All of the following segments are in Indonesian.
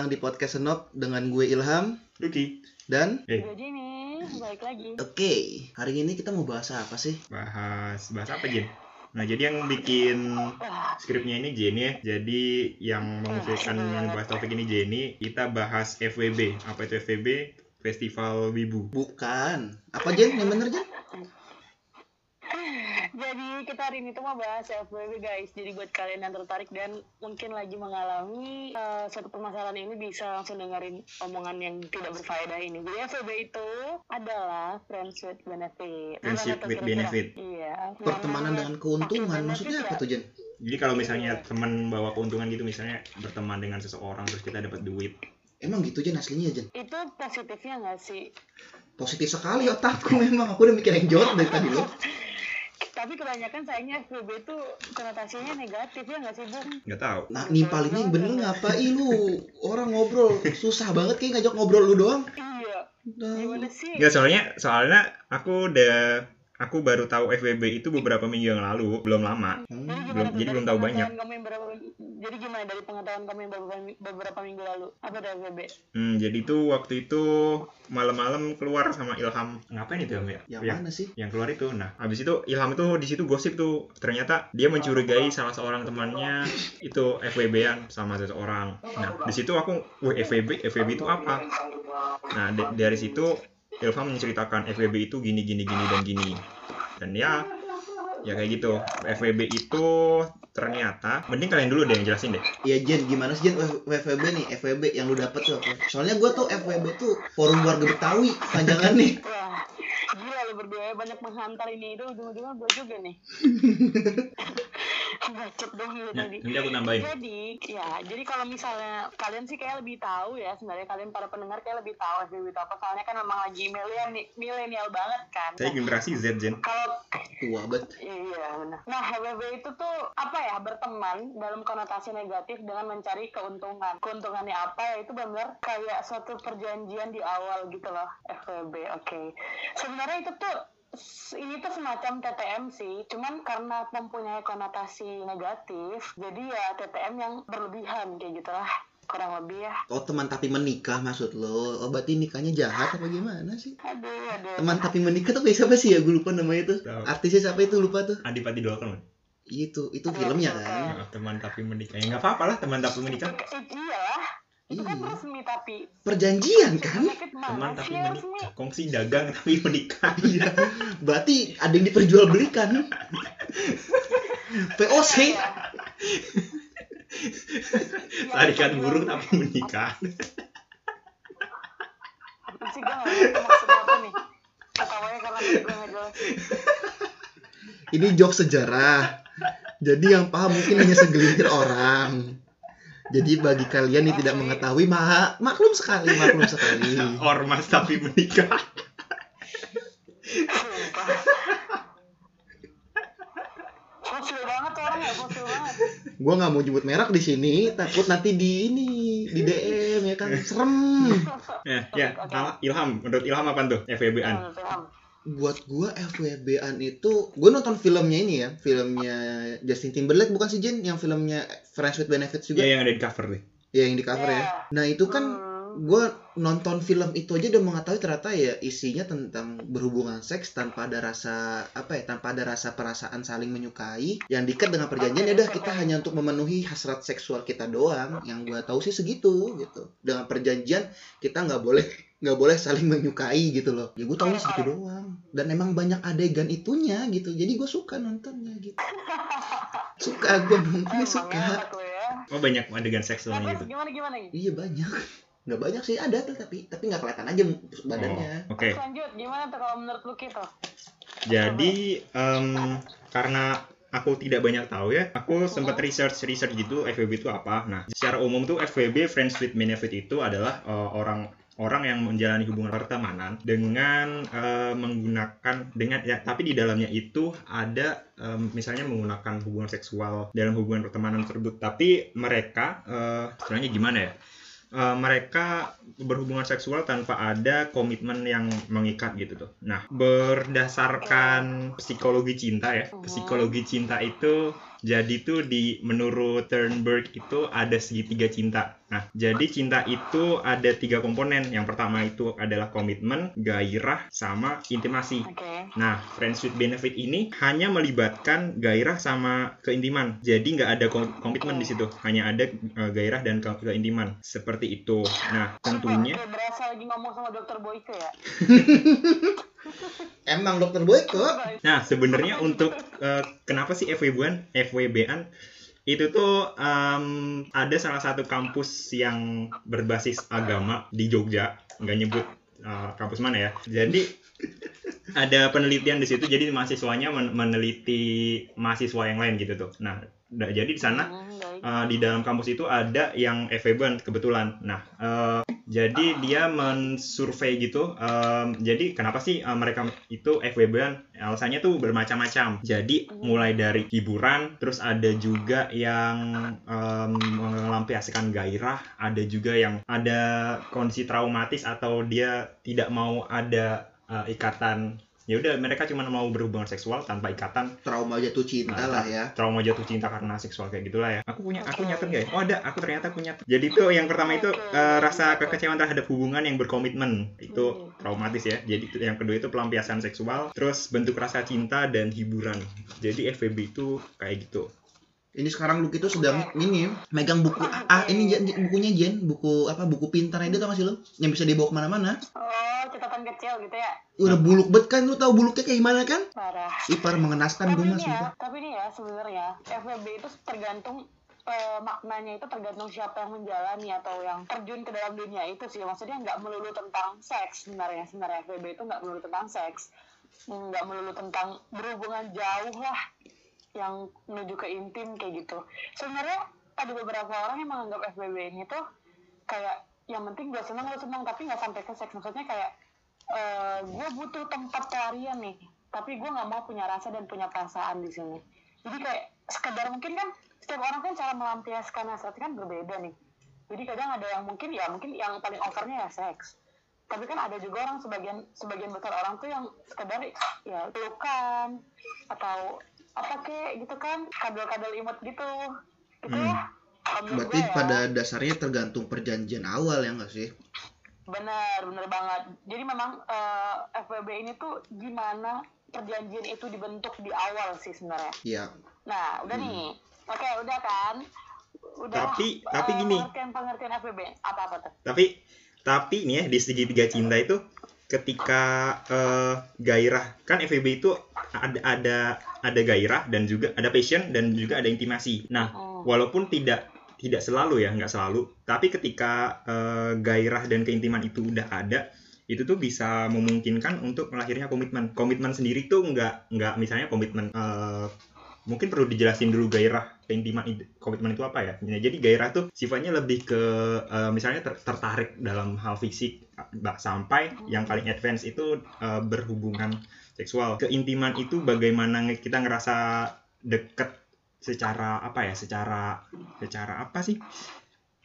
Datang di podcast Senop dengan gue Ilham Duki dan Eh. Gue Jini, balik lagi. oke hari ini kita mau bahas apa sih? bahas bahas apa Jen? Nah jadi yang bikin skripnya ini Jenny ya. Jadi yang mengusulkan membahas topik ini Jenny. Kita bahas FWB. Apa itu FWB? Festival Wibu. Bukan. Apa Jen? Yang bener Jen? Jadi kita hari ini tuh mau bahas FWB guys. Jadi buat kalian yang tertarik dan mungkin lagi mengalami eh, suatu permasalahan ini bisa langsung dengerin omongan yang tidak berfaedah ini. Jadi FWB itu adalah friends with benefit. Friendship with kira-kira? benefit. Iya. Pertemanan dengan keuntungan. Maksudnya apa tuh Jen? Jadi kalau misalnya teman bawa keuntungan gitu misalnya berteman dengan seseorang terus kita dapat duit. Emang gitu Jen aslinya Jen? Itu positifnya nggak sih? Positif sekali otakku memang. Aku udah mikir yang jorok dari tadi loh. Tapi kebanyakan sayangnya FWB itu konotasinya negatif ya nggak sih Bung? Nggak tahu. Nah nimpalinnya yang bener ngapain lu? Orang ngobrol susah banget kayak ngajak ngobrol lu doang. Iya. Nah, Gimana sih? Nggak soalnya soalnya aku udah aku baru tahu FWB itu beberapa minggu yang lalu, belum lama. hmm. Jadi Belum- jadi belum tahu banyak. Kamu yang berapa, jadi gimana dari pengetahuan kamu yang beberapa, beberapa minggu lalu? Apa dari FBB? Hmm, jadi tuh waktu itu malam-malam keluar sama Ilham. Ngapain itu ya? Yang yang, mana sih? yang keluar itu. Nah, habis itu Ilham itu di situ gosip tuh. Ternyata dia mencurigai salah seorang temannya itu FWB-an sama seseorang. Nah, di situ aku, wah FWB, FWB itu apa? Nah, da- dari situ Ilham menceritakan FWB itu gini gini gini dan gini. Dan ya ya kayak gitu. FWB itu ternyata mending kalian dulu deh yang jelasin deh. Iya Jen, gimana sih Jen WFB nih? FWB yang lu dapet tuh apa? Soalnya gue tuh FWB tuh forum warga Betawi panjangan nih. Wah, gila lu berdua ya, banyak menghantar ini itu ujung-ujungnya gue juga nih. Bacot dong Nah, tadi. nanti aku tambahin. Jadi, ya, jadi kalau misalnya kalian sih kayak lebih tahu ya, sebenarnya kalian para pendengar kayak lebih tahu FBB itu apa. Soalnya kan memang lagi milenial, milenial banget kan. Saya generasi Z, Jen. Kalau Tua bet. Iya benar. Nah HBB itu tuh apa ya berteman dalam konotasi negatif dengan mencari keuntungan. Keuntungannya apa ya itu benar kayak suatu perjanjian di awal gitu loh FWB. Oke. Sebenarnya itu tuh ini tuh semacam TTM sih, cuman karena mempunyai konotasi negatif, jadi ya TTM yang berlebihan kayak gitulah kurang lebih ya. Oh teman tapi menikah maksud lo? Oh berarti nikahnya jahat apa gimana sih? Aduh, aduh. Teman tapi menikah tuh kayak siapa sih ya? Gue lupa namanya tuh. Tahu. Artisnya siapa itu lupa tuh? Adipati Dolken. Itu itu filmnya kan? Nah, teman tapi menikah. Ya nggak apa-apa lah teman tapi menikah. I- Itu kan Iya. resmi tapi Perjanjian kan? Teman tapi menikah. Kongsi dagang tapi menikah. Iya. Berarti ada yang diperjualbelikan. POC. Iya. Larikan burung tapi menikah. Apa sih gue gak ngerti maksudnya apa nih Ketawanya karena gue gak jelas Ini jok sejarah. Jadi yang paham mungkin hanya segelintir orang. Jadi bagi kalian yang tidak mengetahui, ma maklum sekali, maklum sekali. Ormas tapi menikah. Fosil banget tuh orang ya, fosil banget Gua nggak mau nyebut merek di sini, takut nanti di ini di DM ya kan serem. Ya, ya. Al- Ilham, menurut Ilham apa tuh? FWB-an. Jangan paham. Buat gua FWB-an itu, gua nonton filmnya ini ya, filmnya Justin Timberlake bukan sih Jen, yang filmnya Friends with Benefits juga, Ya yang ada di cover deh. ya yang di cover ya. Iya. Nah itu kan Hmm. Gue nonton film itu aja udah mengetahui ternyata ya isinya tentang berhubungan seks tanpa ada rasa apa ya tanpa ada rasa perasaan saling menyukai yang diikat dengan perjanjian. Ya udah kita hanya untuk memenuhi hasrat seksual kita doang. Yang gue tahu sih segitu gitu. Dengan perjanjian kita nggak boleh nggak boleh saling menyukai gitu loh. Ya gue tahunya segitu doang. Dan emang banyak adegan itunya gitu. Jadi gue suka nontonnya gitu. Suka gue nontonnya suka. ya. Oh banyak adegan seksualnya gitu. gimana gimana gitu iya banyak nggak banyak sih ada tuh tapi tapi nggak kelihatan aja badannya. Oh, Oke. Terus lanjut, gimana tuh kalau menurut lu gitu Jadi em, karena aku tidak banyak tahu ya, aku sempat research research gitu FWB itu apa. Nah, secara umum tuh FWB Friends with Benefit itu adalah eh, orang orang yang menjalani hubungan pertemanan dengan eh, menggunakan dengan ya tapi di dalamnya itu ada em, misalnya menggunakan hubungan seksual dalam hubungan pertemanan tersebut. Tapi mereka eh, sebenarnya gimana ya eh, mereka berhubungan seksual tanpa ada komitmen yang mengikat gitu tuh. Nah, berdasarkan psikologi cinta ya, psikologi cinta itu jadi tuh di menurut Turnberg itu ada segitiga cinta. Nah, jadi cinta itu ada tiga komponen. Yang pertama itu adalah komitmen, gairah, sama intimasi. Oke. Nah, friends with benefit ini hanya melibatkan gairah sama keintiman. Jadi nggak ada kom- komitmen di situ, hanya ada eh, gairah dan ke- keintiman. Seperti itu. Nah, tentunya Kayak berasa lagi ngomong sama dokter Boyke ya. Emang dokter Boyko? Nah, sebenarnya untuk eh, kenapa sih FWB-an, FWB-an itu tuh em, ada salah satu kampus yang berbasis agama di Jogja, nggak nyebut eh, kampus mana ya. Jadi ada penelitian di situ, jadi mahasiswanya men- meneliti mahasiswa yang lain gitu tuh. Nah, da- jadi di sana Hmm. Uh, di dalam kampus itu ada yang FEB kebetulan. Nah, uh, jadi dia mensurvei gitu. um, jadi kenapa sih uh, mereka itu FWB? Alasannya tuh bermacam-macam. Jadi mulai dari hiburan, terus ada juga yang um, melampiaskan gairah, ada juga yang ada kondisi traumatis atau dia tidak mau ada uh, ikatan. Ya udah mereka cuma mau berhubungan seksual tanpa ikatan Trauma jatuh cinta Nah, lah ya. trauma jatuh cinta karena seksual kayak gitulah ya. Aku punya, aku nyatet gak ya? Oh ada, aku ternyata punya. Jadi tuh yang pertama itu eh, rasa kekecewaan terhadap hubungan yang berkomitmen itu traumatis ya. Jadi itu- yang kedua itu pelampiasan seksual, terus bentuk rasa cinta dan hiburan. Jadi FVB itu kayak gitu. Ini sekarang Lucky tuh sedang ini megang buku ah ini bukunya Jen, buku apa buku pintar itu tau gak sih lu? Yang bisa dibawa ke mana-mana. Oh, catatan kecil gitu ya. Udah buluk bet kan lu tahu buluknya kayak gimana kan? Parah. Ipar mengenaskan gue mas ya, tapi ini ya sebenarnya FWB itu tergantung eh, maknanya itu tergantung siapa yang menjalani atau yang terjun ke dalam dunia itu sih. Maksudnya nggak melulu tentang seks sebenarnya. Sebenarnya FWB itu nggak melulu tentang seks. Nggak melulu tentang berhubungan jauh lah yang menuju ke intim kayak gitu. Sebenarnya ada beberapa orang yang menganggap FWB ini tuh kayak yang penting gue seneng lo seneng. Tapi nggak sampai ke seks. Maksudnya kayak gue butuh tempat pelarian nih. Tapi gue nggak mau punya rasa dan punya perasaan di sini. Jadi kayak sekedar mungkin kan setiap orang kan cara melampiaskan hasratnya kan berbeda nih. Jadi kadang ada yang mungkin ya mungkin yang paling overnya ya seks. Tapi kan ada juga orang sebagian sebagian besar orang tuh yang sekedar ya pelukan atau apa kek gitu kan kadal-kadal imut gitu gitu Hmm. ya Berarti gue ya. pada dasarnya tergantung perjanjian awal ya nggak sih? Bener, bener banget. Jadi memang eh, FWB ini tuh gimana perjanjian itu dibentuk di awal sih sebenarnya. Iya. Nah, udah Hmm. nih. Oke, udah kan? Udah. Tapi- tapi eh, gini. Pengertian-pengertian FWB apa-apa tuh? Tapi tapi nih ya di segitiga cinta itu ketika eh, gairah kan FVB itu ada ada ada gairah dan juga ada passion dan juga ada intimasi. Nah, Hmm. walaupun tidak tidak selalu ya nggak selalu tapi ketika eh, gairah dan keintiman itu udah ada itu tuh bisa memungkinkan untuk melahirnya komitmen komitmen sendiri tuh nggak nggak misalnya komitmen eh, mungkin perlu dijelasin dulu gairah keintiman komitmen itu apa ya? Nah, jadi gairah tuh sifatnya lebih ke eh, misalnya ter- tertarik dalam hal fisik bah- sampai yang paling advance itu eh, berhubungan seksual. Keintiman itu bagaimana kita ngerasa deket secara apa ya? Secara secara apa sih?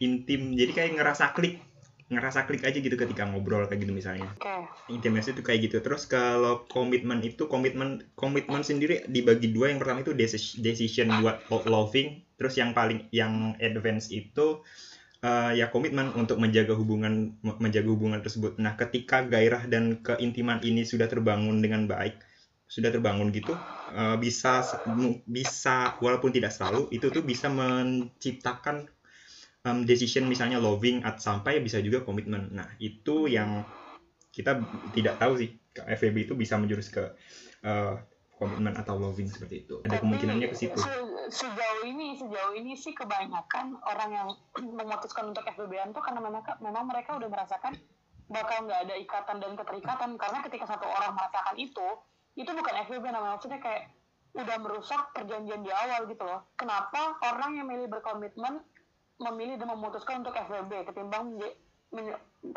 Intim. Jadi kayak ngerasa klik ngerasa klik aja gitu ketika ngobrol kayak gitu misalnya. Oke. intimasi itu kayak gitu. Terus kalau komitmen itu komitmen komitmen sendiri dibagi dua. Yang pertama itu deci- decision buat lo- loving. Terus yang paling yang advance itu eh, ya komitmen untuk menjaga hubungan me- menjaga hubungan tersebut. Nah ketika gairah dan keintiman ini sudah terbangun dengan baik sudah terbangun gitu eh, bisa bisa walaupun tidak selalu itu tuh bisa menciptakan um, decision misalnya loving at sampai bisa juga komitmen. Nah, itu yang kita tidak tahu sih FVB itu bisa menjurus ke uh, komitmen atau loving seperti itu. Ada Tapi kemungkinannya ke situ. se- sejauh ini, sejauh ini sih kebanyakan orang yang memutuskan untuk FBB-an tuh karena mereka, memang mereka udah merasakan bakal nggak ada ikatan dan keterikatan karena ketika satu orang merasakan itu, itu bukan FBB namanya maksudnya kayak udah merusak perjanjian di awal gitu loh. Kenapa orang yang milih berkomitmen memilih dan memutuskan untuk FBB ketimbang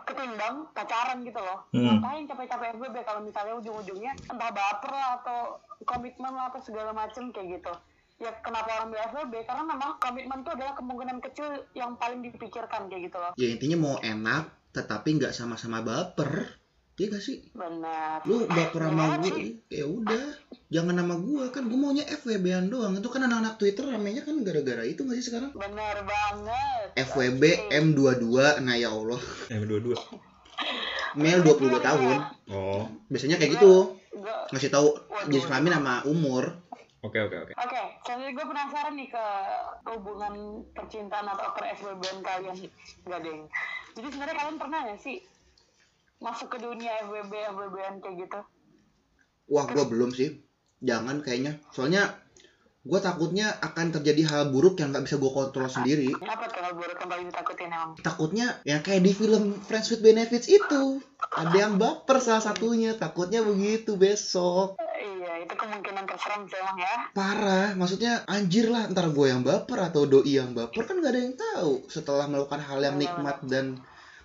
ketimbang pacaran gitu loh. Hmm. Ngapain capek-capek FBB kalau misalnya ujung-ujungnya entah baper lah atau komitmen lah atau segala macem kayak gitu. ya kenapa orang bilang FWB karena memang komitmen itu adalah kemungkinan kecil yang paling dipikirkan kayak gitu loh ya intinya mau enak tetapi nggak sama-sama baper Iya gak sih? benar Lu baper sama gue, ya udah. Jangan nama gue kan, gue maunya FWB-an doang. Itu kan anak-anak Twitter ramenya kan gara-gara itu gak sih sekarang? benar banget FWB Oke. M22, nah ya Allah. yang dua-dua Mel 22 tahun. oh Biasanya kayak gitu. Gua- Ngasih tahu jenis kelamin sama umur. oke oke oke Oke, selanjutnya gue penasaran nih ke hubungan percintaan atau per SBBN kalian. Gak deng. Jadi sebenarnya kalian pernah gak sih masuk ke dunia FWB, FWBN kayak gitu? Wah, gue belum sih. Jangan kayaknya. Soalnya gue takutnya akan terjadi hal buruk yang gak bisa gue kontrol sendiri. Apa tuh hal buruk yang paling ditakutin emang? Takutnya yang kayak di film Friends with Benefits itu. Ada yang baper salah satunya. Takutnya begitu besok. Iya, itu kemungkinan terserem sih emang ya. Parah, maksudnya anjir lah ntar gue yang baper atau doi yang baper kan gak ada yang tahu setelah melakukan hal yang nikmat dan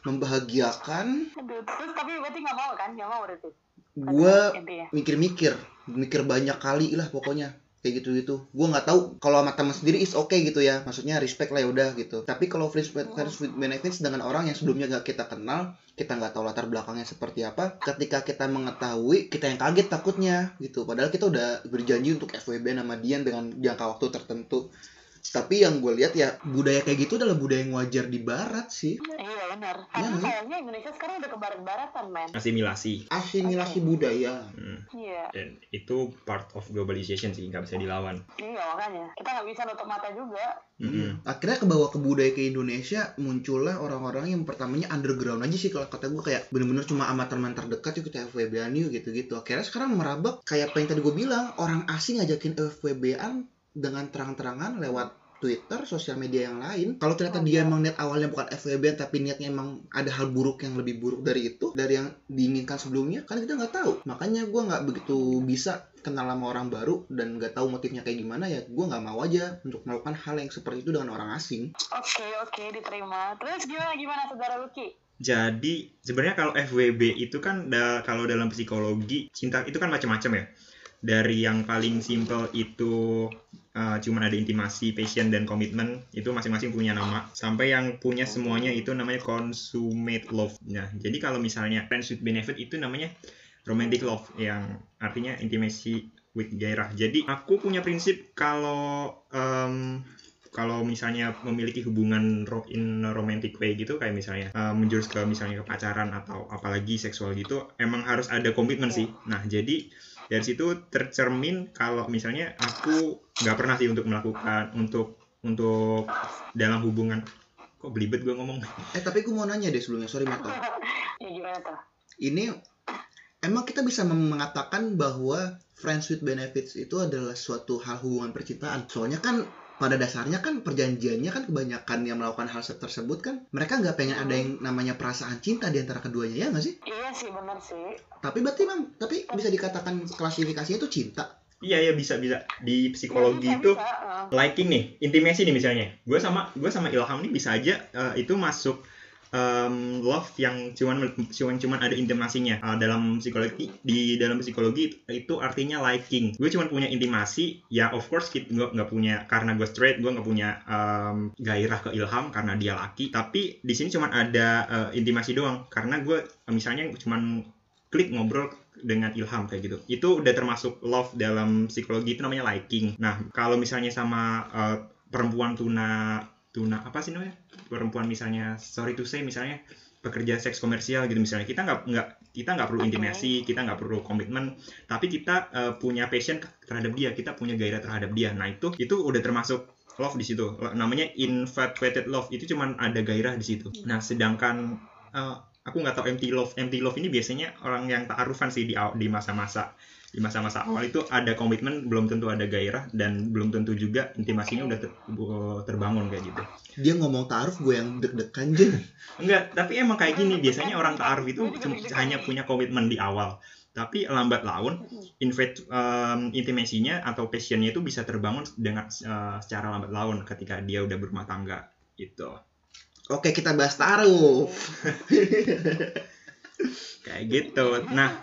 membahagiakan. Aduh, terus tapi berarti gak mau kan? Gak mau berarti? gue Intinya. mikir-mikir mikir banyak kali lah pokoknya. Kayak gitu gitu gue nggak tahu kalau sama teman sendiri is oke gitu ya. Maksudnya respect lah ya udah gitu. Tapi kalau friends with, friends with benefits dengan orang yang sebelumnya gak kita kenal kita nggak tahu latar belakangnya seperti apa ketika kita mengetahui kita yang kaget takutnya gitu. Padahal kita udah berjanji untuk FWB nama dia dengan jangka waktu tertentu tapi yang gue lihat ya budaya kayak gitu adalah budaya yang wajar di barat sih Iya benar. Iya, Karena kan? sayangnya Indonesia sekarang udah ke barat-baratan, men. asimilasi asimilasi budaya Hmm. Iya, dan itu part of globalization sih nggak bisa dilawan iya makanya. Kita nggak bisa nutup mata juga. Mm-mm. akhirnya kebawa ke budaya ke Indonesia muncullah orang-orang yang pertamanya underground aja sih kalau kata gue kayak bener-bener cuma sama teman terdekat yuk kita FWB-an yuk gitu-gitu akhirnya sekarang merabak kayak apa yang tadi gue bilang orang asing ngajakin FWB-an dengan terang-terangan lewat Twitter, sosial media yang lain. Kalau ternyata dia emang niat awalnya bukan FWB tapi niatnya emang ada hal buruk yang lebih buruk dari itu, dari yang diinginkan sebelumnya, kan kita nggak tahu. Makanya gue nggak begitu bisa kenal sama orang baru dan nggak tahu motifnya kayak gimana ya gue nggak mau aja untuk melakukan hal yang seperti itu dengan orang asing Oke, oke, diterima. Terus gimana gimana saudara Lucky? Jadi sebenarnya kalau FWB itu kan da- kalau dalam psikologi cinta itu kan macam-macam ya. Dari yang paling simple itu uh, cuman ada intimasi, passion dan komitmen itu masing-masing punya nama. Sampai yang punya semuanya itu namanya consummate love. Nah, jadi kalau misalnya friends with benefit itu namanya romantic love yang artinya intimacy with gairah. Jadi aku punya prinsip kalau em, kalau misalnya memiliki hubungan ro- in romantic way gitu kayak misalnya uh, menjurus ke misalnya ke pacaran atau apalagi seksual gitu emang harus ada komitmen sih nah jadi dari situ tercermin kalau misalnya aku nggak pernah sih untuk melakukan untuk untuk dalam hubungan. Kok belibet gue ngomong? Eh tapi gue mau nanya deh sebelumnya. Sorry Mato. Ya gimana tuh? ini emang kita bisa mengatakan bahwa friends with benefits itu adalah suatu hal hubungan percintaan? Soalnya kan pada dasarnya kan perjanjiannya kan kebanyakan yang melakukan hal tersebut kan mereka nggak pengen ada yang namanya perasaan cinta di antara keduanya ya nggak sih Iya sih, benar sih. tapi berarti memang tapi bisa dikatakan klasifikasinya itu cinta iya ya bisa bisa di psikologi Bisa, itu bisa, uh. liking nih, intimasi nih misalnya. Gue sama gue sama Ilham nih bisa aja eh, itu masuk em, love yang cuman cuman cuman ada intimasinya. Eh, dalam psikologi di dalam psikologi itu artinya liking. Gue cuman punya intimasi, ya of course gue nggak punya karena gue straight, gue nggak punya em, gairah ke Ilham karena dia laki. Tapi di sini cuman ada eh, intimasi doang karena gue misalnya cuman klik ngobrol dengan ilham kayak gitu itu udah termasuk love dalam psikologi itu namanya liking nah kalau misalnya sama eh, perempuan tuna tuna apa sih namanya perempuan misalnya sorry to say misalnya pekerja seks komersial gitu misalnya. Kita nggak nggak kita nggak perlu intimasi kita nggak perlu komitmen tapi kita eh, punya passion terhadap dia kita punya gairah terhadap dia. Nah itu itu udah termasuk love di situ. Namanya infatuated love itu cuman ada gairah di situ. Nah sedangkan eh, aku nggak tahu empty love empty love ini biasanya orang yang taarufan sih di di masa-masa di masa-masa awal itu ada komitmen belum tentu ada gairah dan belum tentu juga intimasinya udah ter- terbangun kayak gitu. Dia ngomong taaruf gue yang deg-degan jen enggak tapi emang kayak gini biasanya orang taaruf itu cuma hanya punya komitmen di awal. Tapi lambat laun invest em, intimasinya atau passionnya itu bisa terbangun dengan eh, secara lambat laun ketika dia udah berumah tangga gitu. Oke kita bahas taaruf kayak gitu. Nah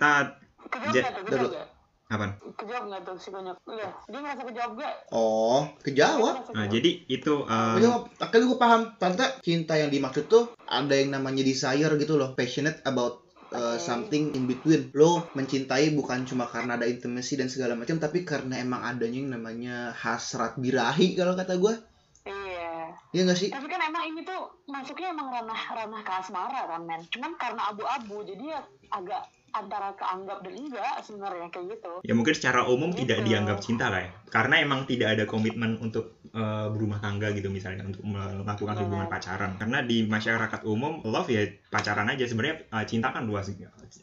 ta Ja- nggak tuh, nggak? Apaan? Kejawab nggak tuh si konyol? Udah, dia ngerasa kejawab gak? Oh, kejawab. Nah, jadi itu um, Kejawab. Akhirnya gue paham. Ternyata cinta yang dimaksud tuh ada yang namanya desire gitu loh. Passionate about uh, something in between. Lo mencintai bukan cuma karena ada intimacy dan segala macam, tapi karena emang adanya yang namanya hasrat birahi kalau kata gue. Iya. Iya gak sih? Tapi kan emang ini tuh masuknya emang ranah ranah ke asmara kan men. Cuman karena abu-abu jadi ya agak antara keanggap dan enggak sebenarnya kayak gitu. ya mungkin secara umum Gitu. tidak dianggap cinta lah ya. Karena emang tidak ada komitmen untuk uh, berumah tangga gitu misalnya untuk melakukan Benar. hubungan pacaran. Karena di masyarakat umum love ya pacaran aja sebenarnya uh, cinta kan luas.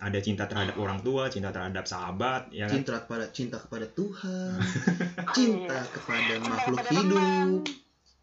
Ada cinta terhadap orang tua, cinta terhadap sahabat, ya kan? Cinta kepada cinta kepada Tuhan, cinta kepada Cinta makhluk kepada hidup, teman.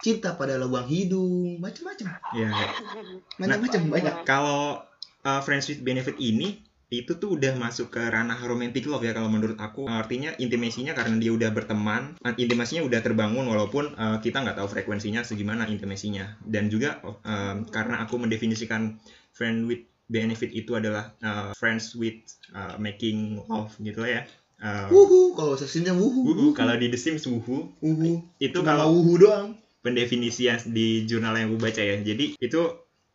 cinta pada lubang hidung, macam-macam. Ya, Macam-macam banyak. kalau uh, friends with benefit ini itu tuh udah masuk ke ranah romantic love ya kalau menurut aku artinya intimasinya karena dia udah berteman uh, intimasinya udah terbangun walaupun uh, kita nggak tahu frekuensinya segimana intimasinya dan juga um, karena aku mendefinisikan friend with benefit itu adalah uh, friends with uh, making love gitu ya Uh, Wuhu, kalau sesinya wuhu. wuhu, kalau di The Sims wuhu wuhu. itu Cuma kalau wuhu doang. pendefinisian di jurnal yang gue baca ya. Jadi itu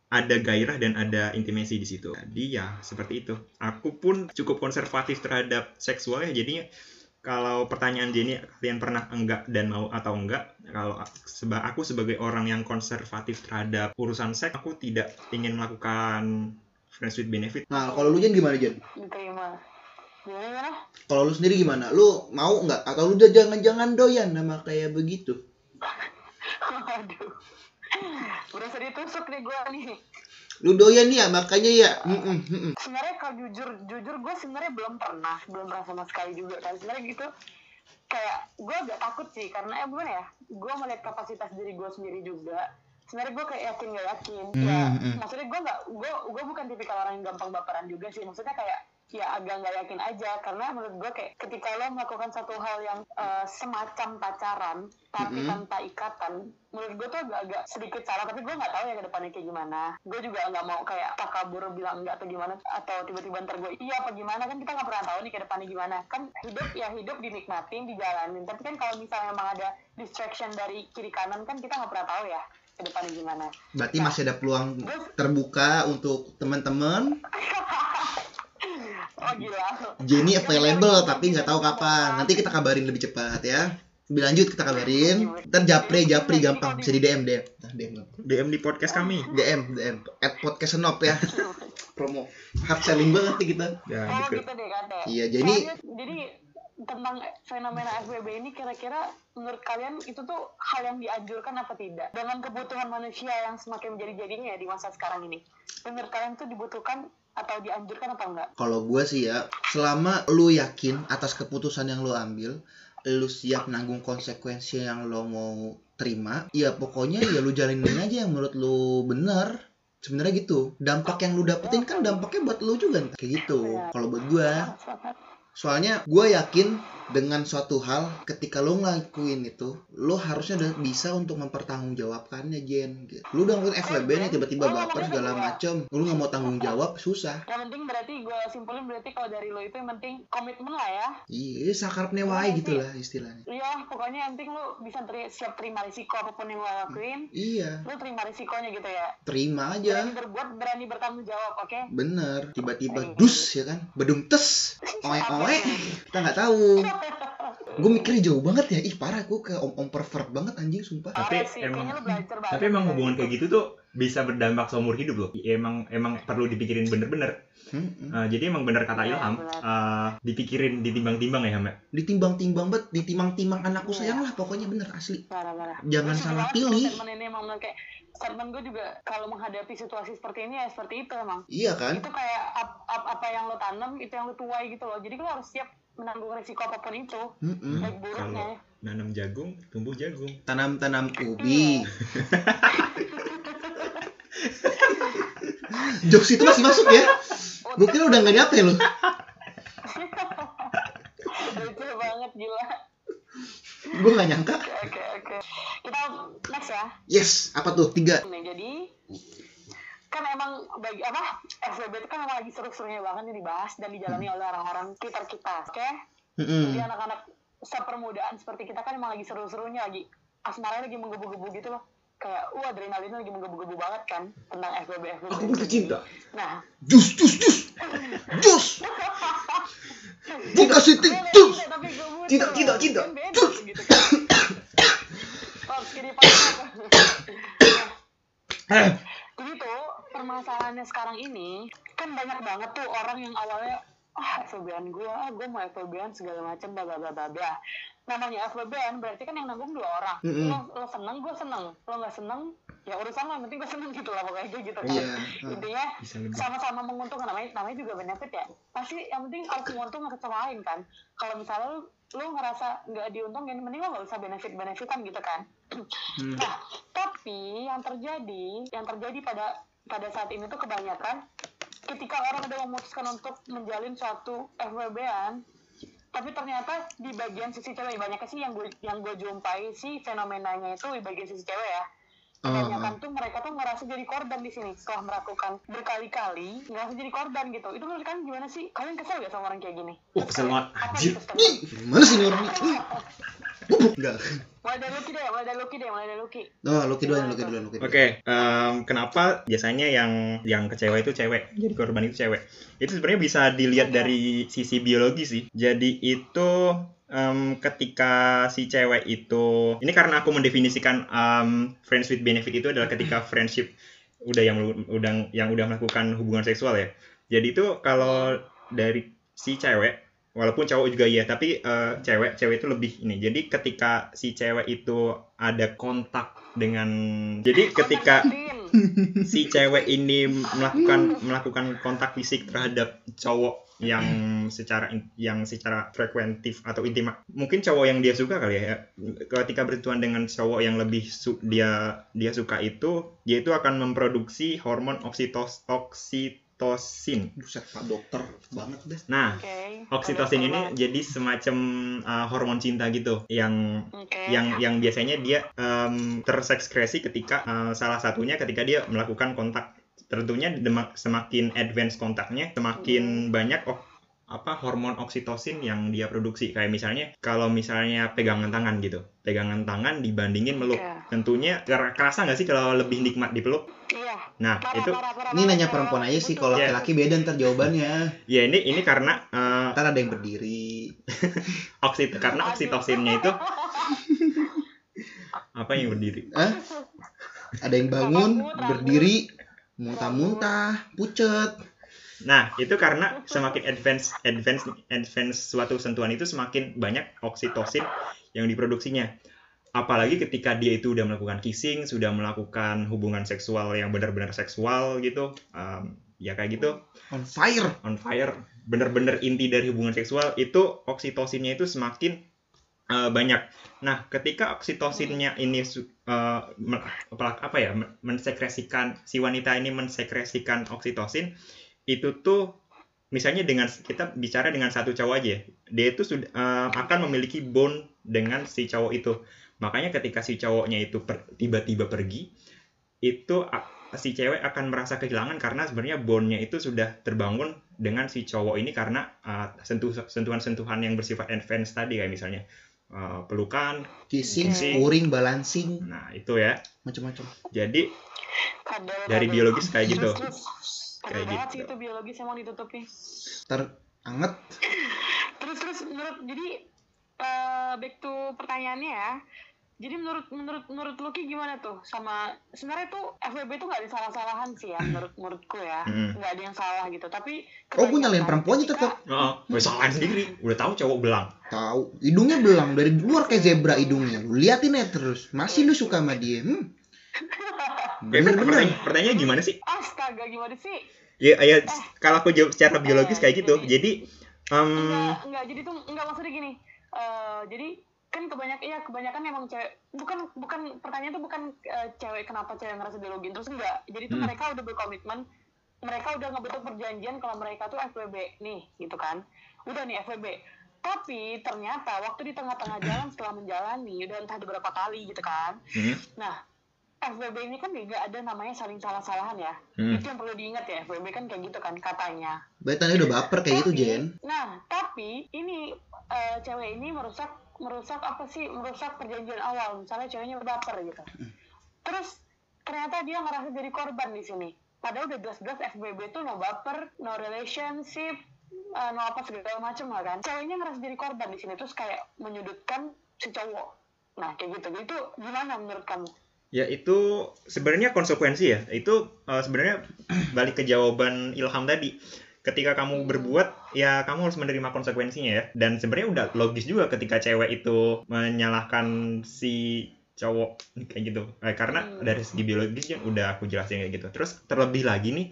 ada gairah dan ada intimasi di situ. Jadi ya seperti itu. Aku pun cukup konservatif terhadap seksual ya. Jadinya kalau pertanyaan Jenny kalian pernah enggak dan mau atau enggak kalau seba aku sebagai orang yang konservatif terhadap urusan seks aku tidak ingin melakukan friends with benefit Nah, kalau lu Jen gimana Jen? Diterima. Gimana gimana? Kalau lu sendiri gimana? Lu mau nggak? Atau lu udah jangan-jangan doyan sama kayak begitu? Waduh. Berasa ditusuk nih gue nih. Lu doyan ya, makanya ya. Mm-mm. Sebenarnya kalau jujur jujur gue sebenarnya belum pernah belum pernah sama sekali juga kan sebenarnya gitu kayak gue agak takut sih karena eh gimana ya gue melihat kapasitas diri gue sendiri juga sebenarnya gue kayak yakin gak yakin ya Hmm, hmm. maksudnya gue nggak gue gue bukan tipikal orang yang gampang baperan juga sih maksudnya kayak ya agak nggak yakin aja. Karena menurut gue kayak ketika lo melakukan satu hal yang eh, semacam pacaran tapi Mm-mm. tanpa ikatan menurut gue tuh agak-agak sedikit salah. Tapi gue nggak tahu ya ke depannya kayak gimana. Gue juga nggak mau kayak takabur bilang enggak atau gimana atau tiba-tiba ntar gue iya apa gimana? Kan kita nggak pernah tahu nih ke depannya gimana. Kan hidup ya hidup dinikmatin dijalanin. Tapi kan kalau misalnya emang ada distraction dari kiri kanan kan kita nggak pernah tahu ya ke depannya gimana. Berarti masih ada peluang terbuka untuk teman-teman. oh gila Jenny available tapi nggak tahu kapan. Nanti kita kabarin lebih cepat ya. Lebih lanjut kita kabarin. Ntar japri japri gampang bisa di DM DM. Nah, DM. DM di podcast kami DM DM. At podcast senop ya. Promo. Hard selling banget nih kita. ya oh gitu gitu Iya, jadi jadi tentang fenomena FWB ini kira-kira menurut kalian itu tuh hal yang dianjurkan apa tidak dengan kebutuhan manusia yang semakin menjadi-jadinya ya di masa sekarang ini menurut kalian tuh dibutuhkan atau dianjurkan atau enggak kalau gue sih ya, selama lu yakin atas keputusan yang lu ambil, lu siap nanggung konsekuensi yang lo mau terima, ya pokoknya ya lu jalanin aja yang menurut lu benar. Sebenarnya gitu. Dampak yang lu dapetin kan dampaknya buat lu juga kayak gitu. Kalau buat gue, soalnya gue yakin dengan suatu hal ketika lo ngelakuin itu lo harusnya udah bisa untuk mempertanggungjawabkannya Jen gitu. lu udah ngelakuin FWB nih tiba-tiba baper segala macem. Lu nggak mau tanggung jawab susah. Yang penting berarti gue simpulin berarti kalau dari lo itu yang penting komitmen lah ya. Iya sakarepnya wae gitu lah istilahnya. Iya pokoknya yang penting lo bisa teri- siap terima risiko apa pun yang lo lakuin. Iya. Lo terima risikonya gitu ya. Terima aja. Berani berbuat berani bertanggung jawab oke? Bener. Tiba-tiba dus ya kan? Bedung tes. Oe oe. Kita nggak tahu gue mikirnya jauh banget ya. Ih parah gue kayak om om pervert banget anjing sumpah. Tapi Parah sih, emang- tapi emang dari hubungan kayak gitu tuh bisa berdampak seumur hidup loh. Emang emang perlu dipikirin bener-bener. Hmm, hmm. Uh, jadi emang bener kata Iya, Ilham uh, dipikirin ditimbang-timbang ya Ham ya? ditimbang-timbang banget ditimang-timang anakku Iya. sayang lah pokoknya bener asli. Parah-parah. Jangan Gue setuju salah pilih. ini emang kayak gue juga kalau menghadapi situasi seperti ini ya seperti itu emang iya kan? Itu kayak ap- ap- apa yang lo tanam itu yang lo tuai gitu loh. Jadi lo harus siap menanggung risiko apa pun itu Mm-mm. baik buruknya Nanam jagung, tumbuh jagung. tanam-tanam ubi. Jokes itu masih masuk ya? Gue kira udah gak nyampe loh. lucu banget gila Gue gak nyangka. oke oke oke kita next ya Yes, apa tuh? Tiga. Nih, jadi kan emang bagi apa FWB itu kan emang lagi seru-serunya banget nih dibahas dan dijalani oleh orang-orang sekitar kita oke Mm-mm. Jadi anak-anak sepermudaan seperti kita kan emang lagi seru-serunya lagi asmara lagi menggebu-gebu gitu loh. Kayak wah adrenalinnya lagi menggebu-gebu banget kan tentang FWB FWB. Aku butuh cinta. Nah, Jus, jus, jus, jus. Buka sitik, jus. butuh. Cinta, cinta, cinta. Kan beda gitu kan. Eh, Jadi tuh permasalahannya sekarang ini kan banyak banget tuh orang yang awalnya ah FWB-an gue, ah gue mau FWB-an segala macam bla bla bla bla. Namanya FWB-an berarti kan yang nanggung dua orang. Mm-mm. Lo, lo seneng, gue seneng. Lo nggak seneng, ya urusan lo. yang Penting gue seneng gitu lah pokoknya kayak gitu kan. Iya. Intinya sama-sama menguntungkan namanya namanya juga benefit ya. Pasti yang penting harus menguntungkan sama lain kan. Kalau misalnya lo, lo ngerasa nggak diuntungin, mending lo nggak usah benefit-benefitan gitu kan. Hmm. Nah, tapi yang terjadi, yang terjadi pada pada saat ini tuh kebanyakan ketika orang udah memutuskan untuk menjalin suatu FWB-an, tapi ternyata di bagian sisi cewek banyaknya sih yang gue yang gue jumpai sih fenomenanya itu di bagian sisi cewek ya. Oh, Kebanyakan tuh mereka tuh ngerasa jadi korban di sini setelah melakukan berkali-kali ngerasa jadi korban gitu. Itu menurut kalian gimana sih? Kalian kesel gak sama orang kayak gini? Wah, kesel banget. Anjir. gitu? Ih, Gimana sih orang ini? Enggak. Mulai dari Lucky deh, mulai dari Lucky deh, mulai dari Lucky. Oh, Loki duluan, Loki duluan, Loki duluan. Oke, kenapa biasanya yang yang kecewa itu cewek, jadi korban itu cewek? Itu sebenarnya bisa dilihat dari sisi biologi sih. Jadi itu em, ketika si cewek itu, ini karena aku mendefinisikan em, friends with benefit itu adalah ketika friendship udah yang udah yang udah melakukan hubungan seksual ya. Jadi itu kalau dari si cewek walaupun cowok juga iya tapi eh, cewek cewek itu lebih ini jadi ketika si cewek itu ada kontak dengan jadi ketika si cewek ini melakukan melakukan kontak fisik terhadap cowok yang secara in- yang secara frekuentif atau intima. Mungkin cowok yang dia suka kali ya ketika bersentuhan dengan cowok yang lebih su- dia dia suka itu dia itu akan memproduksi hormon oksitos oksitosin. Buset, Pak Dokter banget deh. nah Oke. oksitosin ini Ada jadi semacam uh, hormon cinta gitu. Yang Oke. yang yang biasanya dia em, tersekskresi ketika uh, salah satunya ketika dia melakukan kontak. Tentunya semakin advance kontaknya semakin banyak oh, apa hormon oksitosin yang dia produksi kayak misalnya kalau misalnya pegangan tangan gitu pegangan tangan dibandingin meluk Oke. tentunya ker- kerasa nggak sih kalau lebih nikmat dipeluk Iya. nah Parah, itu parah, parah Ini banget, nanya perempuan aja sih, kalau Iya. laki-laki beda ntar jawabannya. ya ini ini karena uh, Ntar ada yang berdiri. oksit karena oksitosinnya itu apa yang berdiri Hah? Ada yang bangun, berdiri, muntah-muntah, pucet. Nah, itu karena semakin advance advance advance suatu sentuhan itu semakin banyak oksitosin yang diproduksinya. Apalagi ketika dia itu udah melakukan kissing, sudah melakukan hubungan seksual yang benar-benar seksual gitu. um, ya kayak gitu, On fire. on fire, bener-bener inti dari hubungan seksual itu oksitosinnya itu semakin uh, banyak. Nah, ketika oksitosinnya ini uh, apa ya, men- mensekresikan si wanita ini mensekresikan oksitosin itu tuh misalnya dengan kita bicara dengan satu cowok aja, dia itu sudah uh, akan memiliki bond dengan si cowok itu. Makanya ketika si cowoknya itu per- tiba-tiba pergi, itu a- si cewek akan merasa kehilangan karena sebenarnya bondnya itu sudah terbangun dengan si cowok ini karena uh, sentuh sentuhan-sentuhan yang bersifat advance tadi kayak misalnya uh, pelukan. Kissing, Oke. scoring, balancing, Nah, itu ya. macam-macam. Jadi dari biologis kayak gitu. Kayak banget gitu. sih itu biologis emang ditutupi. Ntar anget. Terus terus menurut jadi eh, back to pertanyaannya ya. Jadi menurut menurut menurut Lucky gimana tuh sama sebenarnya tuh FWB tuh nggak ada salah-salahan sih ya menurut menurutku ya Mm. nggak ada yang salah gitu tapi Oh, gue nyalain perempuannya tetap. Oh, gue salahin sendiri. Udah tahu cowok belang. Tahu, hidungnya belang dari luar kayak zebra hidungnya. Lu liatin ya terus. Masih lu suka sama dia? Hmm. Oke, Bener-bener. pertanyaan, pertanyaannya gimana sih? astaga gimana sih Ya, ya kalau aku jawab secara biologis kayak gitu. Jadi, em, enggak enggak jadi tuh enggak maksudnya gini Eh jadi kan kebanyakan ya kebanyakan emang cewek bukan bukan pertanyaan tuh bukan eh, cewek kenapa cewek ngerasa biologi terus enggak jadi tuh Hmm. mereka udah berkomitmen mereka udah ngebentuk perjanjian kalau mereka tuh FWB nih gitu kan udah nih FWB tapi ternyata waktu di tengah-tengah jalan setelah menjalani udah entah beberapa kali gitu kan hmm, nah FWB ini kan nggak ada namanya saling salah-salahan ya. Hmm, itu yang perlu diingat ya FWB kan kayak gitu kan katanya. Berarti tadi udah baper kayak gitu, Tapi- Jen. Nah, tapi ini eh, cewek ini merusak merusak apa sih? Merusak perjanjian awal. Misalnya ceweknya baper gitu. Terus ternyata dia ngerasa jadi korban di sini. Padahal udah jelas-jelas FBB tuh no baper no relationship eh, no apa segala macem lah kan. Ceweknya ngerasa jadi korban di sini. Terus kayak menyudutkan si cowok. Nah kayak gitu. Itu gimana menurut kamu Ya itu sebenarnya konsekuensi ya. Itu eh, sebenarnya balik ke jawaban Ilham tadi. Ketika kamu berbuat, ya kamu harus menerima konsekuensinya ya. Dan sebenarnya udah logis juga ketika cewek itu menyalahkan si cowok kayak gitu. Eh, karena Hmm. dari segi biologis yang udah aku jelasin kayak gitu. Terus terlebih lagi nih,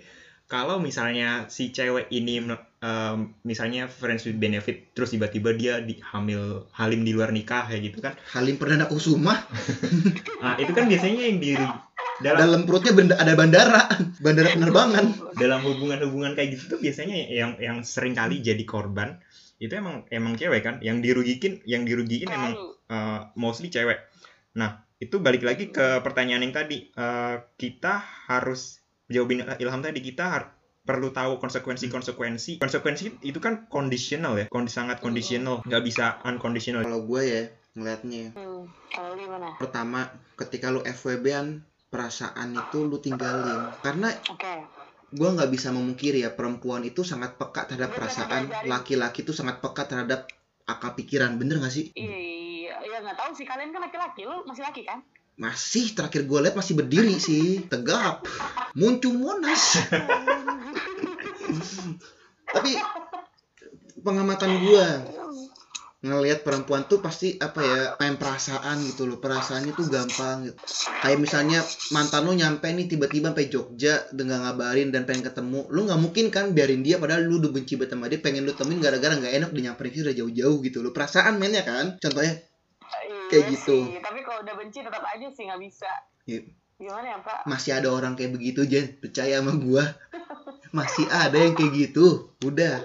kalau misalnya si cewek ini em, misalnya friends with benefit, terus tiba-tiba dia di, hamil halim di luar nikah kayak gitu kan. Halim Perdana Kusuma. Nah, itu kan biasanya yang di dalam dalam perutnya benda, ada bandara bandara penerbangan. dalam hubungan-hubungan kayak gitu tuh biasanya yang yang sering kali jadi korban itu emang emang cewek kan. Yang dirugikin yang dirugikin emang uh, mostly cewek. Nah itu balik lagi ke pertanyaan yang tadi Uh, kita harus jawabin ilham tadi kita har- perlu tahu konsekuensi konsekuensi konsekuensi itu kan conditional ya kondi sangat conditional. Nggak bisa unconditional. Kalau gue ya ngeliatnya hmm, kalau lu gimana? Pertama ketika lu FWB-an perasaan itu lu tinggalin. Karena gue nggak bisa memungkiri ya perempuan itu sangat peka terhadap Bener, perasaan laki-laki itu sangat peka terhadap akal pikiran. Bener gak sih? Iya ya nggak tahu sih. Kalian kan laki-laki lu masih laki kan masih terakhir gue lihat masih berdiri sih tegap. Muncul monas. Tapi pengamatan gue ngelihat perempuan tuh pasti apa ya main perasaan gitu loh. Perasaannya tuh gampang gitu. Kayak misalnya mantan lo nyampe nih tiba-tiba sampai Jogja dengan ngabarin dan pengen ketemu. Lu nggak mungkin kan biarin dia padahal lu udah benci banget sama dia pengen lu temuin gara-gara nggak enak dia nyamperin sih udah jauh-jauh gitu loh. Perasaan mainnya kan contohnya. Iya Kayak gitu. sih, tapi kalau udah benci tetap aja sih nggak bisa Iya. gimana ya pak masih ada orang kayak begitu Jen percaya sama gua masih ada yang kayak gitu udah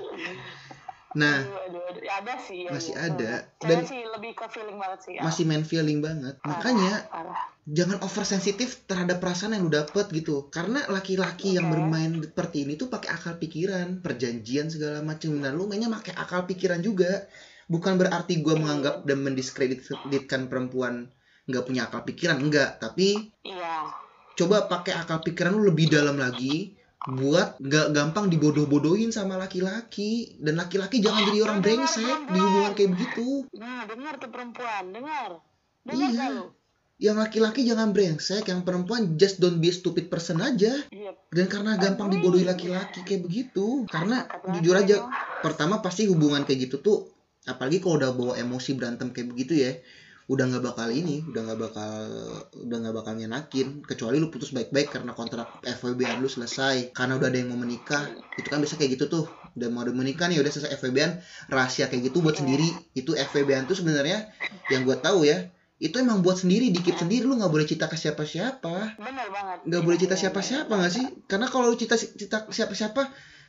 nah aduh, aduh, aduh. Ya, ada sih ya, Masih ya. ada. Dan- sih lebih ke feeling banget sih ya. masih main feeling banget Parah, makanya parah. jangan oversensitif terhadap perasaan yang lu dapet gitu karena laki-laki yang Oke. bermain seperti ini tuh pakai akal pikiran perjanjian segala macam dan lu mainnya pakai akal pikiran juga bukan berarti gua menganggap dan mendiskreditkan perempuan nggak punya akal pikiran enggak tapi iya. coba pakai akal pikiran lu lebih dalam lagi buat nggak gampang dibodoh-bodohin sama laki-laki. Dan laki-laki jangan jadi orang brengsek di hubungan kayak begitu. Nah dengar tuh perempuan dengar dengar Iya. yang laki-laki jangan brengsek yang perempuan just don't be a stupid person aja. Iya. Dan karena gampang dibodohi laki-laki kayak begitu. Karena banget jujur aja pertama pasti hubungan kayak gitu tuh apalagi kalau udah bawa emosi berantem kayak begitu ya udah nggak bakal ini udah nggak bakal udah nggak bakal nyenakin kecuali lu putus baik-baik karena kontrak FWB lu selesai. Karena udah ada yang mau menikah itu kan bisa kayak gitu tuh. Udah mau ada menikah nih udah selesai FWB rahasia kayak gitu buat Iya. sendiri. Itu FWB tuh sebenarnya yang gue tahu ya itu emang buat sendiri dikit sendiri. Lu nggak boleh cerita ke siapa-siapa. Bener banget. Nggak Iya, boleh cerita iya, siapa-siapa iya. nggak sih? Karena kalau lu cerita cerita ke siapa-siapa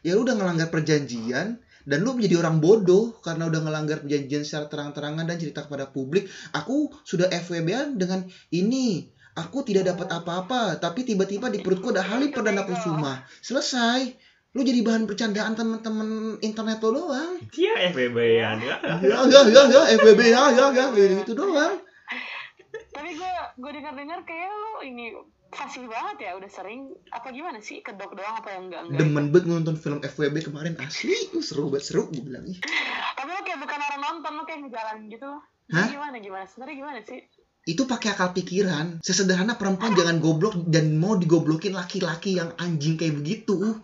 ya lu udah ngelanggar perjanjian dan lu menjadi orang bodoh karena udah ngelanggar perjanjian secara terang-terangan dan cerita kepada publik. Aku sudah FWB dengan ini. Aku tidak dapat apa-apa tapi tiba-tiba di perutku ada Halim Perdana Kusuma. Selesai. Lu jadi bahan bercandaan teman-teman internet lo doang. Iya FBB ya. ya ya ya ya FWB ya ya ya gitu doang. Tapi gue gue dengar dengar kayak lu ini fasih banget ya udah sering. Apa gimana sih? Kedok doang apa yang enggak enggak demen banget nonton film FWB kemarin. Asli uh, seru banget seru gue bilang tapi lu kayak bukan orang nonton lu kayak ngejalanin gitu. Hah? gimana gimana? Sebenarnya gimana sih? Itu pakai akal pikiran. Sesederhana perempuan jangan goblok dan mau digoblokin laki-laki yang anjing kayak begitu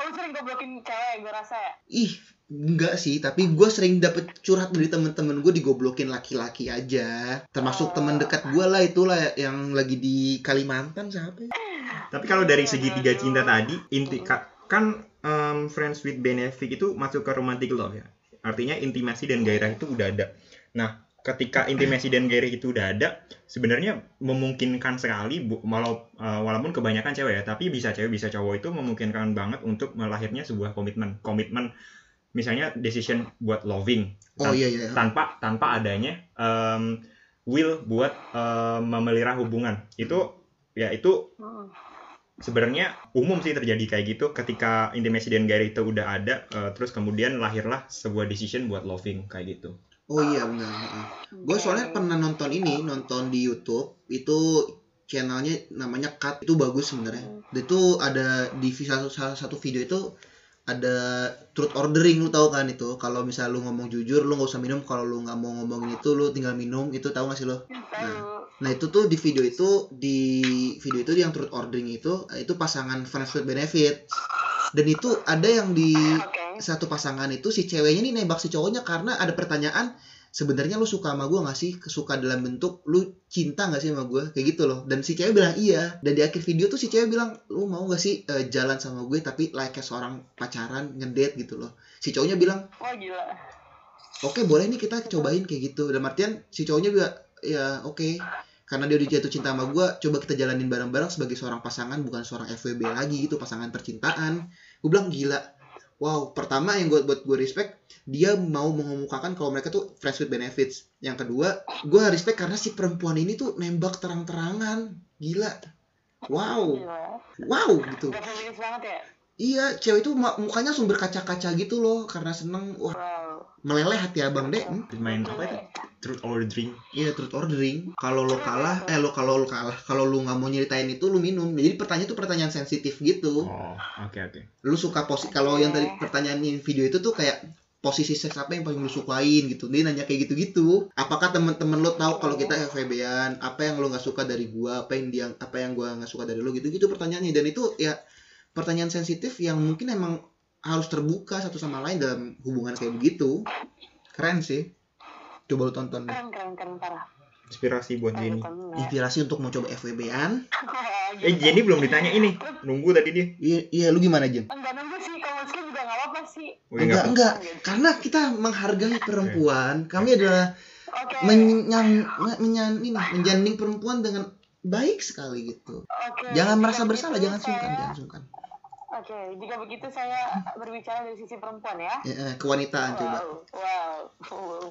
oh lu sering goblokin cewek gue rasa ya? Ih enggak sih tapi gue sering dapet curhat dari temen-temen gue digoblokin laki-laki aja termasuk temen dekat gue lah itulah yang lagi di Kalimantan siapa ya? Tapi kalau dari segi tiga cinta tadi, inti ka- kan em, friends with benefit itu masuk ke romantic love ya. Artinya intimasi dan gairah itu udah ada. Nah, ketika intimasi dan gairah itu udah ada, sebenarnya memungkinkan sekali, bu, walau eh, walaupun kebanyakan cewek ya, tapi bisa cewek bisa cowok itu memungkinkan banget untuk melahirnya sebuah komitmen. Komitmen misalnya decision buat loving oh iya iya tanpa tanpa adanya em, will buat em, memelihara hubungan. Itu ya itu Hmm. sebenarnya umum sih terjadi kayak gitu ketika intimacy dan gaya itu udah ada eh, terus kemudian lahirlah sebuah decision buat loving kayak gitu Oh iya benar. Gue soalnya pernah nonton ini, nonton di YouTube itu channelnya namanya Cut itu bagus sebenarnya. Dan Itu ada di salah satu video itu ada truth ordering lu tahu kan itu. Kalau misal lu ngomong jujur lu nggak usah minum. Kalau lu nggak mau ngomongin itu lu tinggal minum. Itu tahu gak sih lo Tahu. nah itu tuh di video itu di video itu yang truth ordering itu itu pasangan friends with benefit dan itu ada yang di. Satu pasangan itu si ceweknya nih nembak si cowoknya karena ada pertanyaan sebenarnya lu suka sama gue gak sih? Suka dalam bentuk lu cinta gak sih sama gue kayak gitu loh. Dan si cewek bilang iya. Dan di akhir video tuh si cewek bilang lu mau gak sih eh, jalan sama gue tapi like kayak seorang pacaran ngedate gitu loh. Si cowoknya bilang Wah gila. oke boleh nih kita cobain kayak gitu. Dan artian si cowoknya bilang ya oke. Karena dia udah jatuh cinta sama gue coba kita jalanin bareng-bareng sebagai seorang pasangan bukan seorang FWB lagi gitu pasangan percintaan. Gue bilang gila wow pertama yang gue buat gue respect dia mau mengemukakan kalau mereka tuh friends with benefits. Yang kedua gue respect karena si perempuan ini tuh nembak terang-terangan. Gila. Wow. Wow gitu. Ya? Iya cewek itu mukanya langsung berkaca-kaca gitu loh karena seneng wah Wow. meleleh hati abang deh Hmm? main apa itu truth or drink Iya truth ordering. Kalau lo kalah, eh lo kalau lo kalah, kalau lo nggak mau nyeritain itu lo minum. Jadi pertanyaan itu pertanyaan sensitif gitu. oh oke oke Lo suka posisi kalau yang tadi pertanyaan video itu tuh kayak posisi seks apa yang paling lo sukain gitu. Dia nanya kayak gitu-gitu. Apakah teman-teman lo tahu kalau kita FWB-an? Apa yang lo nggak suka dari gua? Apa yang dia apa yang gua nggak suka dari lo gitu-gitu pertanyaannya. Dan itu ya pertanyaan sensitif yang mungkin emang harus terbuka satu sama lain dalam hubungan kayak begitu. Keren sih. Coba lo tonton deh. Keren keren keren parah. inspirasi buat Keren Jenny. Inspirasi untuk mau coba FWB-an. eh Jenny belum ditanya ini nunggu tadi dia Iya, iya lu gimana Jem? Enggak nunggu sih, kalau skill juga nggak apa-apa sih. Oh, enggak, iya, nggak apa- enggak. Karena kita menghargai perempuan. Kami adalah Oke. menyang, menyan, ini, menjanding perempuan dengan baik sekali gitu. Oke. Jangan merasa bersalah, jangan saya- sungkan, jangan sungkan. Oke, jika begitu saya berbicara dari sisi perempuan ya. Ya, eh, kewanitaan coba. Wow, wow.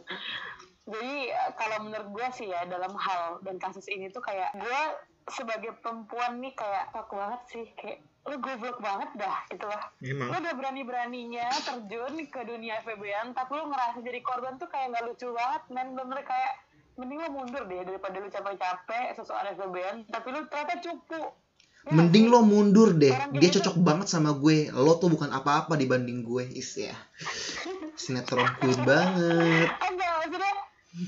Jadi eh, kalau menurut gue sih ya dalam hal dan kasus ini tuh kayak gue sebagai perempuan nih kayak fuck banget sih kayak lu goblok banget dah gitu loh. emang Lu udah berani-beraninya terjun ke dunia FBN tapi lu ngerasa jadi korban tuh kayak nggak lucu banget men bener kayak mending lu mundur deh daripada lu capek-capek sesuatu FBN tapi lu ternyata cupu. Ya Mending lo mundur deh. Dia gitu cocok banget sama gue. Lo tuh bukan apa-apa dibanding gue. Is ya. Sinetron queen banget. enggak maksudnya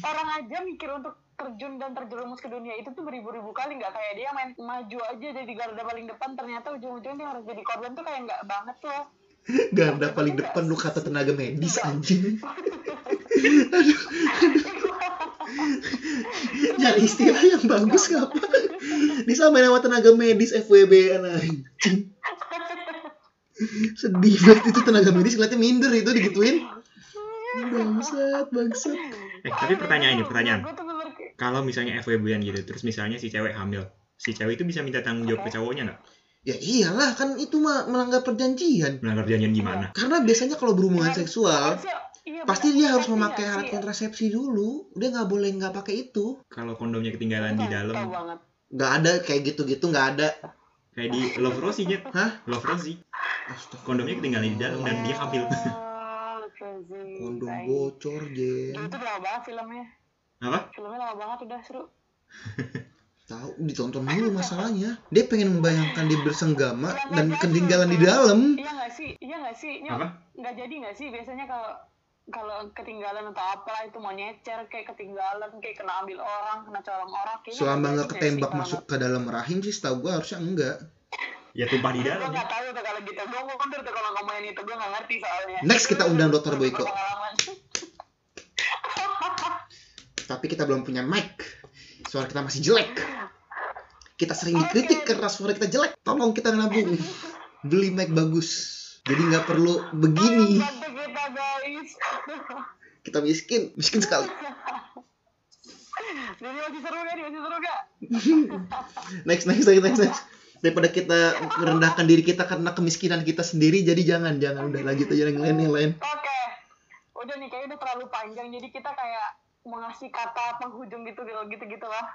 orang aja mikir untuk terjun dan terjerumus ke dunia itu tuh beribu-ribu kali nggak kayak dia main maju aja jadi garda paling depan ternyata ujung-ujungnya dia harus jadi korban tuh kayak nggak banget loh Garda paling depan lu kata tenaga medis anjing. Nyari istilah yang bagus ngapa? Disamain sama tenaga medis FWB anjing. Sedih banget itu tenaga medis ngeliatnya minder itu digituin. Bangsat, bangsat. eh tapi pertanyaan ini pertanyaan kalau misalnya FWB-an gitu terus misalnya si cewek hamil si cewek itu bisa minta tanggung jawab ke cowoknya nggak Ya iyalah kan itu mah melanggar perjanjian. melanggar perjanjian gimana Karena biasanya kalau berhubungan seksual Harusnya- iya, pasti dia harus memakai alat kontrasepsi dulu. Dia nggak boleh nggak pakai itu. kalau kondomnya ketinggalan di Tahu- dalam Nggak ada kayak gitu-gitu nggak ada. kayak di Love Rosie nya Hah? Love Rosie Astaga. kondomnya ketinggalan di dalam dan dia hamil Oh, crazy. Kondom bocor, Jen. Dulu tuh lama banget filmnya apa filmnya lama banget udah seru Tahu ditonton dulu masalahnya. Dia pengen membayangkan dia bersenggama dan ketinggalan di dalam. iya nggak sih iya nggak sih apa nggak jadi nggak sih biasanya kalau kalau ketinggalan atau apa itu mau nyecer kayak ketinggalan kayak kena ambil orang kena colong orang kayaknya Selama nggak ketembak masuk ke dalam rahim sih setahu gua harusnya enggak. ya tumpah di Gue dalam gak tahu tuh kalau gitu. Gue mundur tuh kalau ngomongin itu. Gue gak ngerti soalnya. Next kita undang Dr. Boyko. Tapi kita belum punya mic. Suara kita masih jelek. Kita sering dikritik karena suara kita jelek. Tolong kita nabung. Beli mic bagus. Jadi nggak perlu begini. Kita miskin, miskin sekali. Jadi masih seru gak? nih? Masih seru gak? Next, next, next, next, next. Daripada kita merendahkan diri kita karena kemiskinan kita sendiri, jadi jangan, jangan udah lanjut aja yang lain, yang lain. Oke. Udah nih kayaknya udah terlalu panjang. Jadi kita kayak mengasih kata penghujung gitu gitu gitu, gitu lah.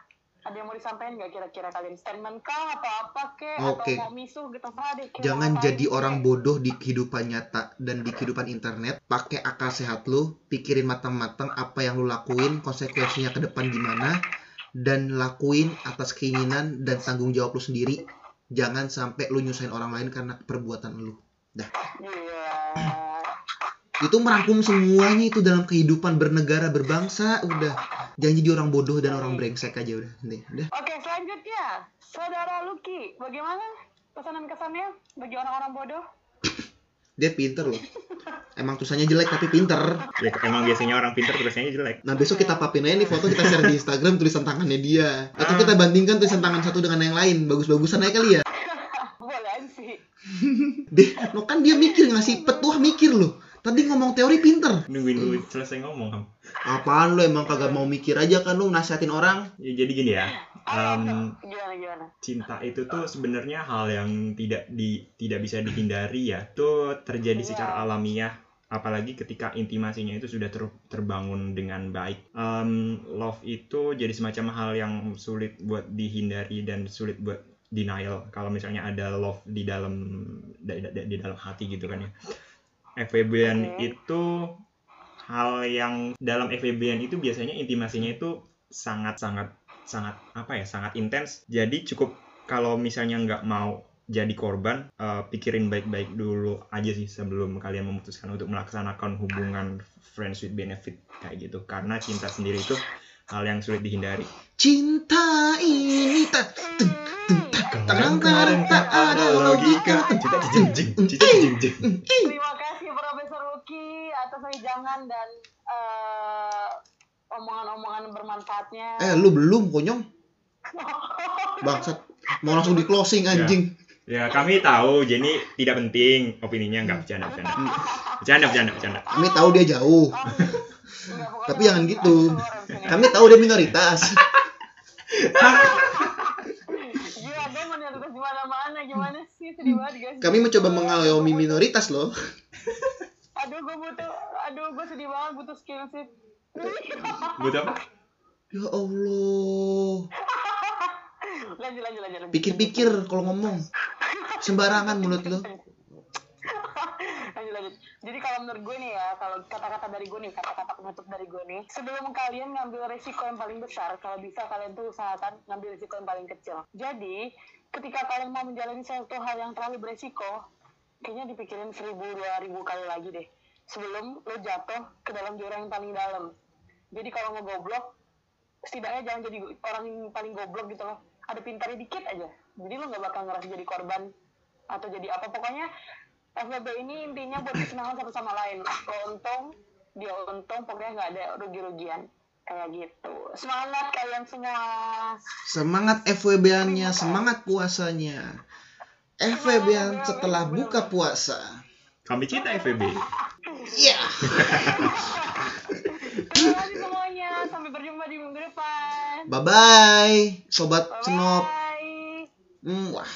Ada yang mau disampaikan nggak kira-kira kalian statement kah atau apa kek Oke. atau mau misuh gitu apa deh Jangan jadi orang bodoh di kehidupan nyata dan di kehidupan internet. Pakai akal sehat lu, pikirin matang-matang apa yang lu lakuin, konsekuensinya ke depan gimana, dan lakuin atas keinginan dan tanggung jawab lu sendiri. Jangan sampai lu nyusahin orang lain karena perbuatan lu. iya Itu merangkum semuanya itu dalam kehidupan bernegara berbangsa. Udah, jangan jadi orang bodoh dan orang brengsek aja udah. Nih, udah. oke selanjutnya saudara Lucky bagaimana pesanan kesannya bagi orang-orang bodoh Dia pinter loh. Emang tulisannya jelek tapi pinter. Ya emang biasanya orang pintar tulisannya jelek. Nah besok kita papin aja nih foto kita share di Instagram tulisan tangannya dia. Atau kita bandingkan tulisan tangan satu dengan yang lain. Bagus-bagusan aja kali ya. boleh sih Deh, lo kan dia mikir ngasih petuah mikir loh. Tadi ngomong teori pinter. Nungguin lu selesai ngomong. Apaan lo emang kagak mau mikir aja kan lo nasihatin orang? Ya, jadi gini ya. Gimana cinta itu tuh sebenarnya hal yang tidak di tidak bisa dihindari ya. Itu terjadi Iya. secara alamiah apalagi ketika intimasinya itu sudah ter- terbangun dengan baik. Em, love itu jadi semacam hal yang sulit buat dihindari dan sulit buat denial kalau misalnya ada love di dalam di, di- di dalam hati gitu kan ya. FWB-an Oke. itu hal yang dalam FWB-an itu biasanya intimasinya itu sangat sangat sangat apa ya sangat intens. Jadi cukup kalau misalnya nggak mau jadi korban eh, pikirin baik-baik dulu aja sih sebelum kalian memutuskan untuk melaksanakan hubungan friends with benefit kayak gitu. Karena cinta sendiri itu hal yang sulit dihindari. Cinta ini tak tung, tak tak ada logika. Terima kasih. Profesor Wejangan dan eh, omongan-omongan bermanfaatnya. Eh lu belum konyong? Bangsat. Mau langsung di closing anjing. ya kami tahu Jenny tidak penting opininya nggak bercanda bercanda bercanda bercanda bercanda Kami tahu dia jauh. Enggak, pokoknya Tapi jangan gitu. Kami tahu dia minoritas. Gila, gue minoritas di mana-mana gimana sih sedih banget guys. Kami mencoba mengayomi minoritas loh. Gue butuh, aduh, gue sedih banget butuh skill sih. butuh apa Ya Allah. lanjut, lanjut, lanjut. lanjut. Pikir-pikir kalau ngomong. Sembarangan mulut lo. lanjut lanjut jadi kalau menurut gue nih ya kalau kata-kata dari gue nih kata-kata penutup dari gue nih sebelum kalian ngambil resiko yang paling besar kalau bisa kalian tuh usahakan ngambil resiko yang paling kecil jadi ketika kalian mau menjalani suatu hal yang terlalu beresiko kayaknya dipikirin seribu dua ribu kali lagi deh sebelum lo jatuh ke dalam jurang yang paling dalam. Jadi kalau mau goblok setidaknya jangan jadi orang yang paling goblok gitu loh. Ada pintarnya dikit aja. Jadi lo nggak bakal ngerasa jadi korban atau jadi apa. Pokoknya FWB ini intinya buat kesenangan satu sama lain. Lo untung dia untung pokoknya nggak ada rugi-rugian. Kayak gitu. Semangat kalian semua. Semangat FWB-annya, semangat puasanya. FWB-an setelah buka puasa. Kami cinta FVB Iya. terima kasih semuanya sampai berjumpa di minggu depan Bye-bye, sobat senop. bye Hmm, wah.